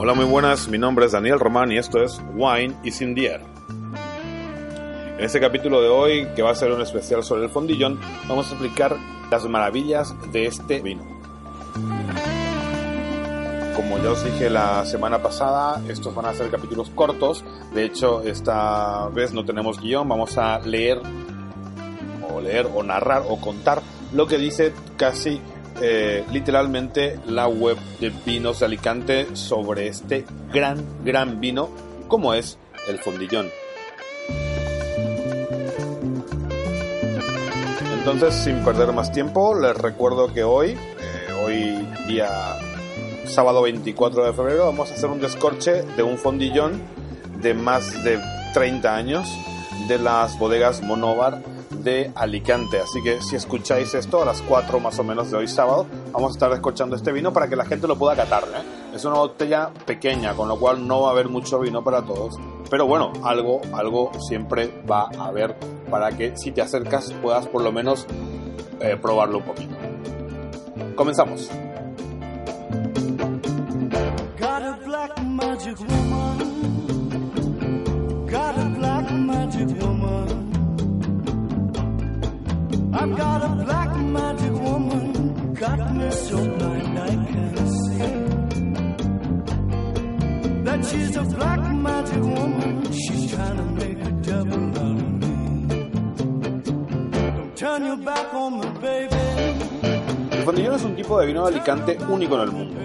Hola, muy buenas. Mi nombre es Daniel Román y esto es Wine is in the Air. En este capítulo de hoy, que va a ser un especial sobre el fondillón, vamos a explicar las maravillas de este vino. Como ya os dije la semana pasada, estos van a ser capítulos cortos. De hecho, esta vez no tenemos guion, vamos a leer o leer o narrar o contar lo que dice casi eh, literalmente la web de vinos de Alicante sobre este gran, gran vino como es el fondillón. Entonces, sin perder más tiempo, les recuerdo que hoy, eh, hoy día sábado 24 de febrero, vamos a hacer un descorche de un fondillón de más de 30 años de las bodegas Monóvar Alicante. Así que si escucháis esto a las 4 más o menos de hoy sábado, vamos a estar escuchando este vino para que la gente lo pueda catar. ¿eh? Es una botella pequeña, con lo cual no va a haber mucho vino para todos. Pero bueno, algo, algo siempre va a haber para que si te acercas puedas por lo menos eh, probarlo un poquito. Comenzamos. I've got a black magic woman. Got me so blind I can't see. That she's a black magic woman. She's trying to make a devil out of me. Don't turn your back on me, baby. El fondillón es un tipo de vino de Alicante único en el mundo,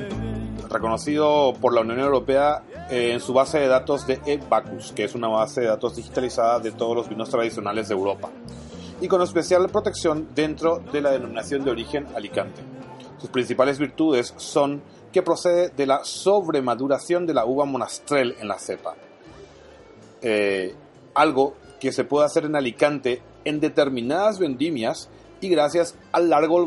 reconocido por la Unión Europea eh, en su base de datos de eBacus, que es una base de datos digitalizada de todos los vinos tradicionales de Europa, y con especial protección dentro de la denominación de origen Alicante. Sus principales virtudes son que procede de la sobremaduración de la uva monastrell en la cepa, eh, algo que se puede hacer en Alicante en determinadas vendimias y gracias al largo,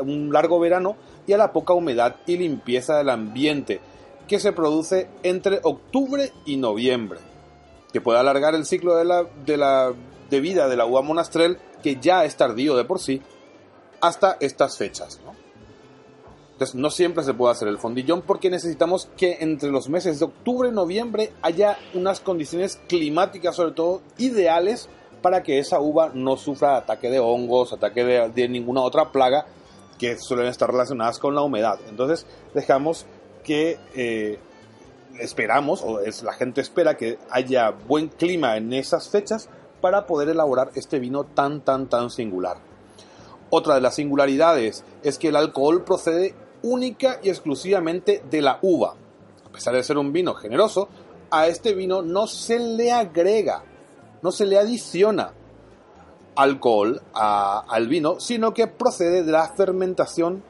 un largo verano y a la poca humedad y limpieza del ambiente que se produce entre octubre y noviembre, que puede alargar el ciclo de, de, vida de la uva monastrell, que ya es tardío de por sí, hasta estas fechas. ¿no? Entonces no siempre se puede hacer el fondillón porque necesitamos que entre los meses de octubre y noviembre haya unas condiciones climáticas sobre todo ideales para que esa uva no sufra ataque de hongos, ataque de, ninguna otra plaga que suelen estar relacionadas con la humedad. Entonces dejamos que eh, esperamos, o es, la gente espera que haya buen clima en esas fechas para poder elaborar este vino tan, tan, tan singular. Otra de las singularidades es que el alcohol procede única y exclusivamente de la uva. A pesar de ser un vino generoso, a este vino no se le agrega, no se le adiciona alcohol a- al vino, sino que procede de la fermentación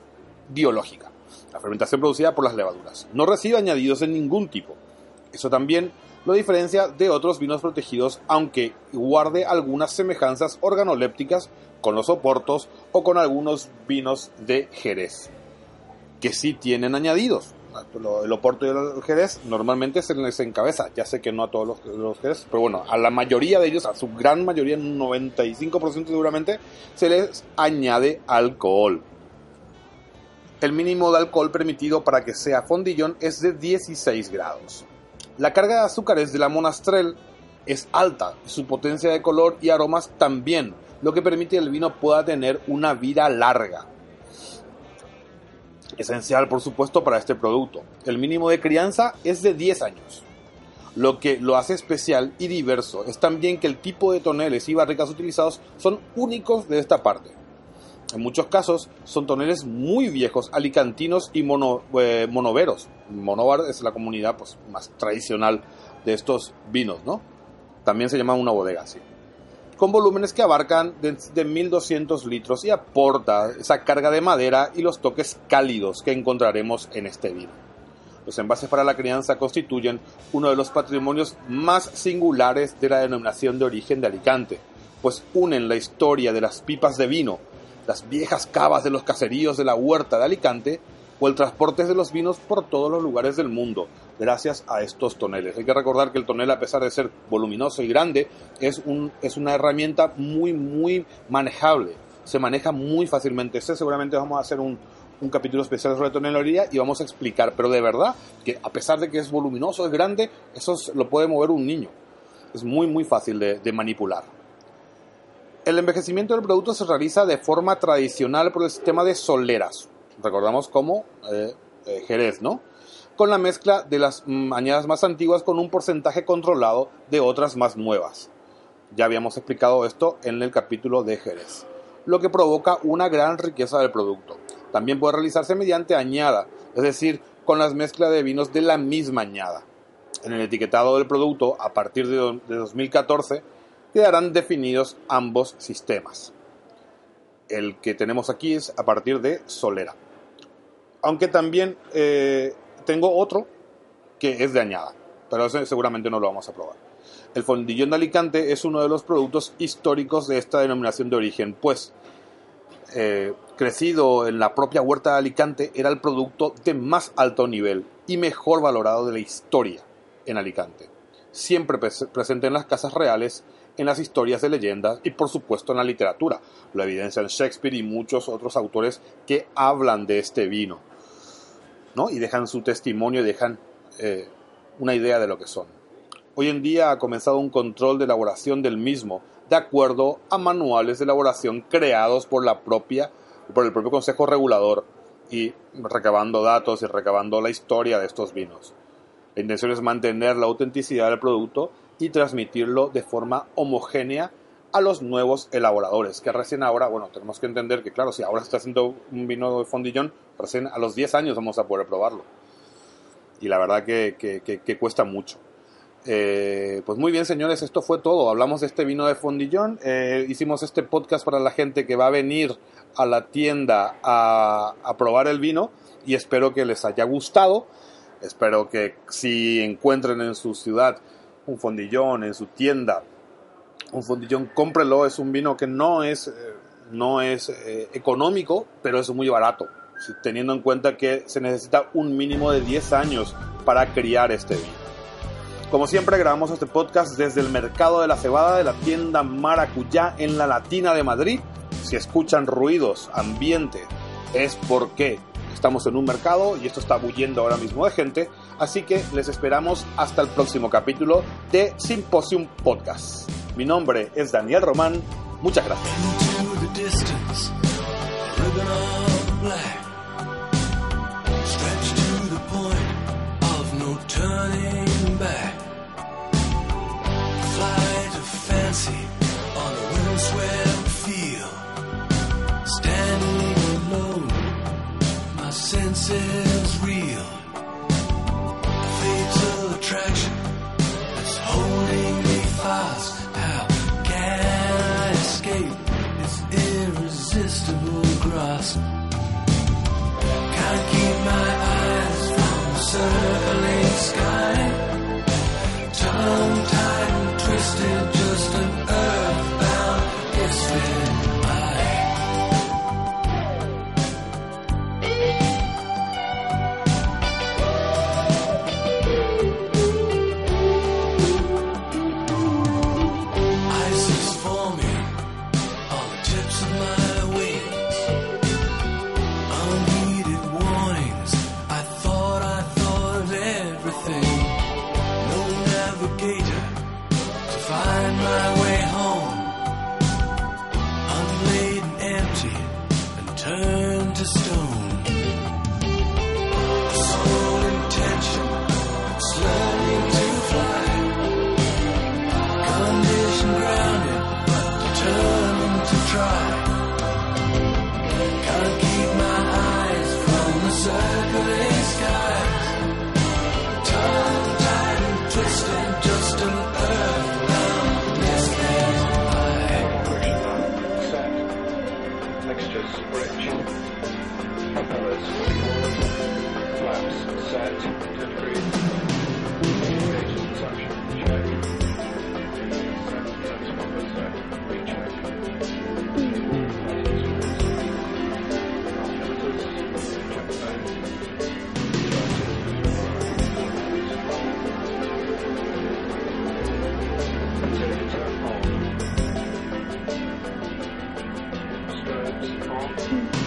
biológica, la fermentación producida por las levaduras. No recibe añadidos de ningún tipo. Eso también lo diferencia de otros vinos protegidos, aunque guarde algunas semejanzas organolépticas con los oportos o con algunos vinos de Jerez, que sí tienen añadidos. El oporto y el Jerez normalmente se les encabeza, ya sé que no a todos los, Jerez, pero bueno, a la mayoría de ellos, a su gran mayoría, un 95% seguramente, se les añade alcohol. El mínimo de alcohol permitido para que sea fondillón es de 16 grados. La carga de azúcares de la monastrell es alta, su potencia de color y aromas también, lo que permite que el vino pueda tener una vida larga. Esencial, por supuesto, para este producto. El mínimo de crianza es de 10 años. Lo que lo hace especial y diverso es también que el tipo de toneles y barricas utilizados son únicos de esta parte. En muchos casos son toneles muy viejos, alicantinos y mono- eh, monoveros. Monóvar es la comunidad pues, más tradicional de estos vinos, ¿no? También se llama una bodega así. Con volúmenes que abarcan de, de 1200 litros y aporta esa carga de madera y los toques cálidos que encontraremos en este vino. Los envases para la crianza constituyen uno de los patrimonios más singulares de la denominación de origen de Alicante, pues unen la historia de las pipas de vino, las viejas cavas de los caseríos de la huerta de Alicante o el transporte de los vinos por todos los lugares del mundo, gracias a estos toneles. Hay que recordar que el tonel, a pesar de ser voluminoso y grande, es, un, es una herramienta muy, muy manejable. Se maneja muy fácilmente. Este seguramente vamos a hacer un, un capítulo especial sobre tonelería y vamos a explicar, pero de verdad que a pesar de que es voluminoso, es grande, eso es- lo puede mover un niño. Es muy, muy fácil de manipular. El envejecimiento del producto se realiza de forma tradicional por el sistema de soleras. Recordamos como eh, eh, Jerez, ¿no? Con la mezcla de las mm, añadas más antiguas con un porcentaje controlado de otras más nuevas. Ya habíamos explicado esto en el capítulo de Jerez, lo que provoca una gran riqueza del producto. También puede realizarse mediante añada, es decir, con las mezclas de vinos de la misma añada. En el etiquetado del producto, a partir de do- de 2014, quedarán definidos ambos sistemas. El que tenemos aquí es a partir de Solera. Aunque también eh, tengo otro que es de añada, pero seguramente no lo vamos a probar. El fondillón de Alicante es uno de los productos históricos de esta denominación de origen, pues eh, crecido en la propia huerta de Alicante era el producto de más alto nivel y mejor valorado de la historia en Alicante. Siempre pres- presente en las casas reales, en las historias de leyendas y por supuesto en la literatura. Lo evidencian Shakespeare y muchos otros autores que hablan de este vino. ¿no? y dejan su testimonio y dejan eh, una idea de lo que son. Hoy en día ha comenzado un control de elaboración del mismo, de acuerdo a manuales de elaboración creados por la propia, por el propio Consejo Regulador y recabando datos y recabando la historia de estos vinos. La intención es mantener la autenticidad del producto y transmitirlo de forma homogénea a los nuevos elaboradores, que recién ahora, bueno, tenemos que entender que, claro, si ahora está haciendo un vino de fondillón, recién a los 10 años vamos a poder probarlo. Y la verdad que, que- que- que cuesta mucho. Eh, pues muy bien, señores, esto fue todo. Hablamos de este vino de fondillón. eh, hicimos este podcast para la gente que va a venir a la tienda a, a probar el vino y espero que les haya gustado. Espero que si encuentren en su ciudad un fondillón, en su tienda, un fondillón, cómprelo. Es un vino que no es, eh, no es eh, económico, pero es muy barato. Teniendo en cuenta que se necesita un mínimo de 10 años para criar este vino. Como siempre, grabamos este podcast desde el Mercado de la Cebada de la tienda Maracuyá en la Latina de Madrid. Si escuchan ruidos, ambiente, es porque estamos en un mercado y esto está bulliendo ahora mismo de gente. Así que les esperamos hasta el próximo capítulo de Symposium Podcast. Mi nombre es Daniel Román. Muchas gracias. senses attraction is holding me fast. How can I escape its irresistible grasp? Can't keep my eyes from the circling sky. Tongue tied and twisted, try. Gotta keep my eyes from the sun. 谢。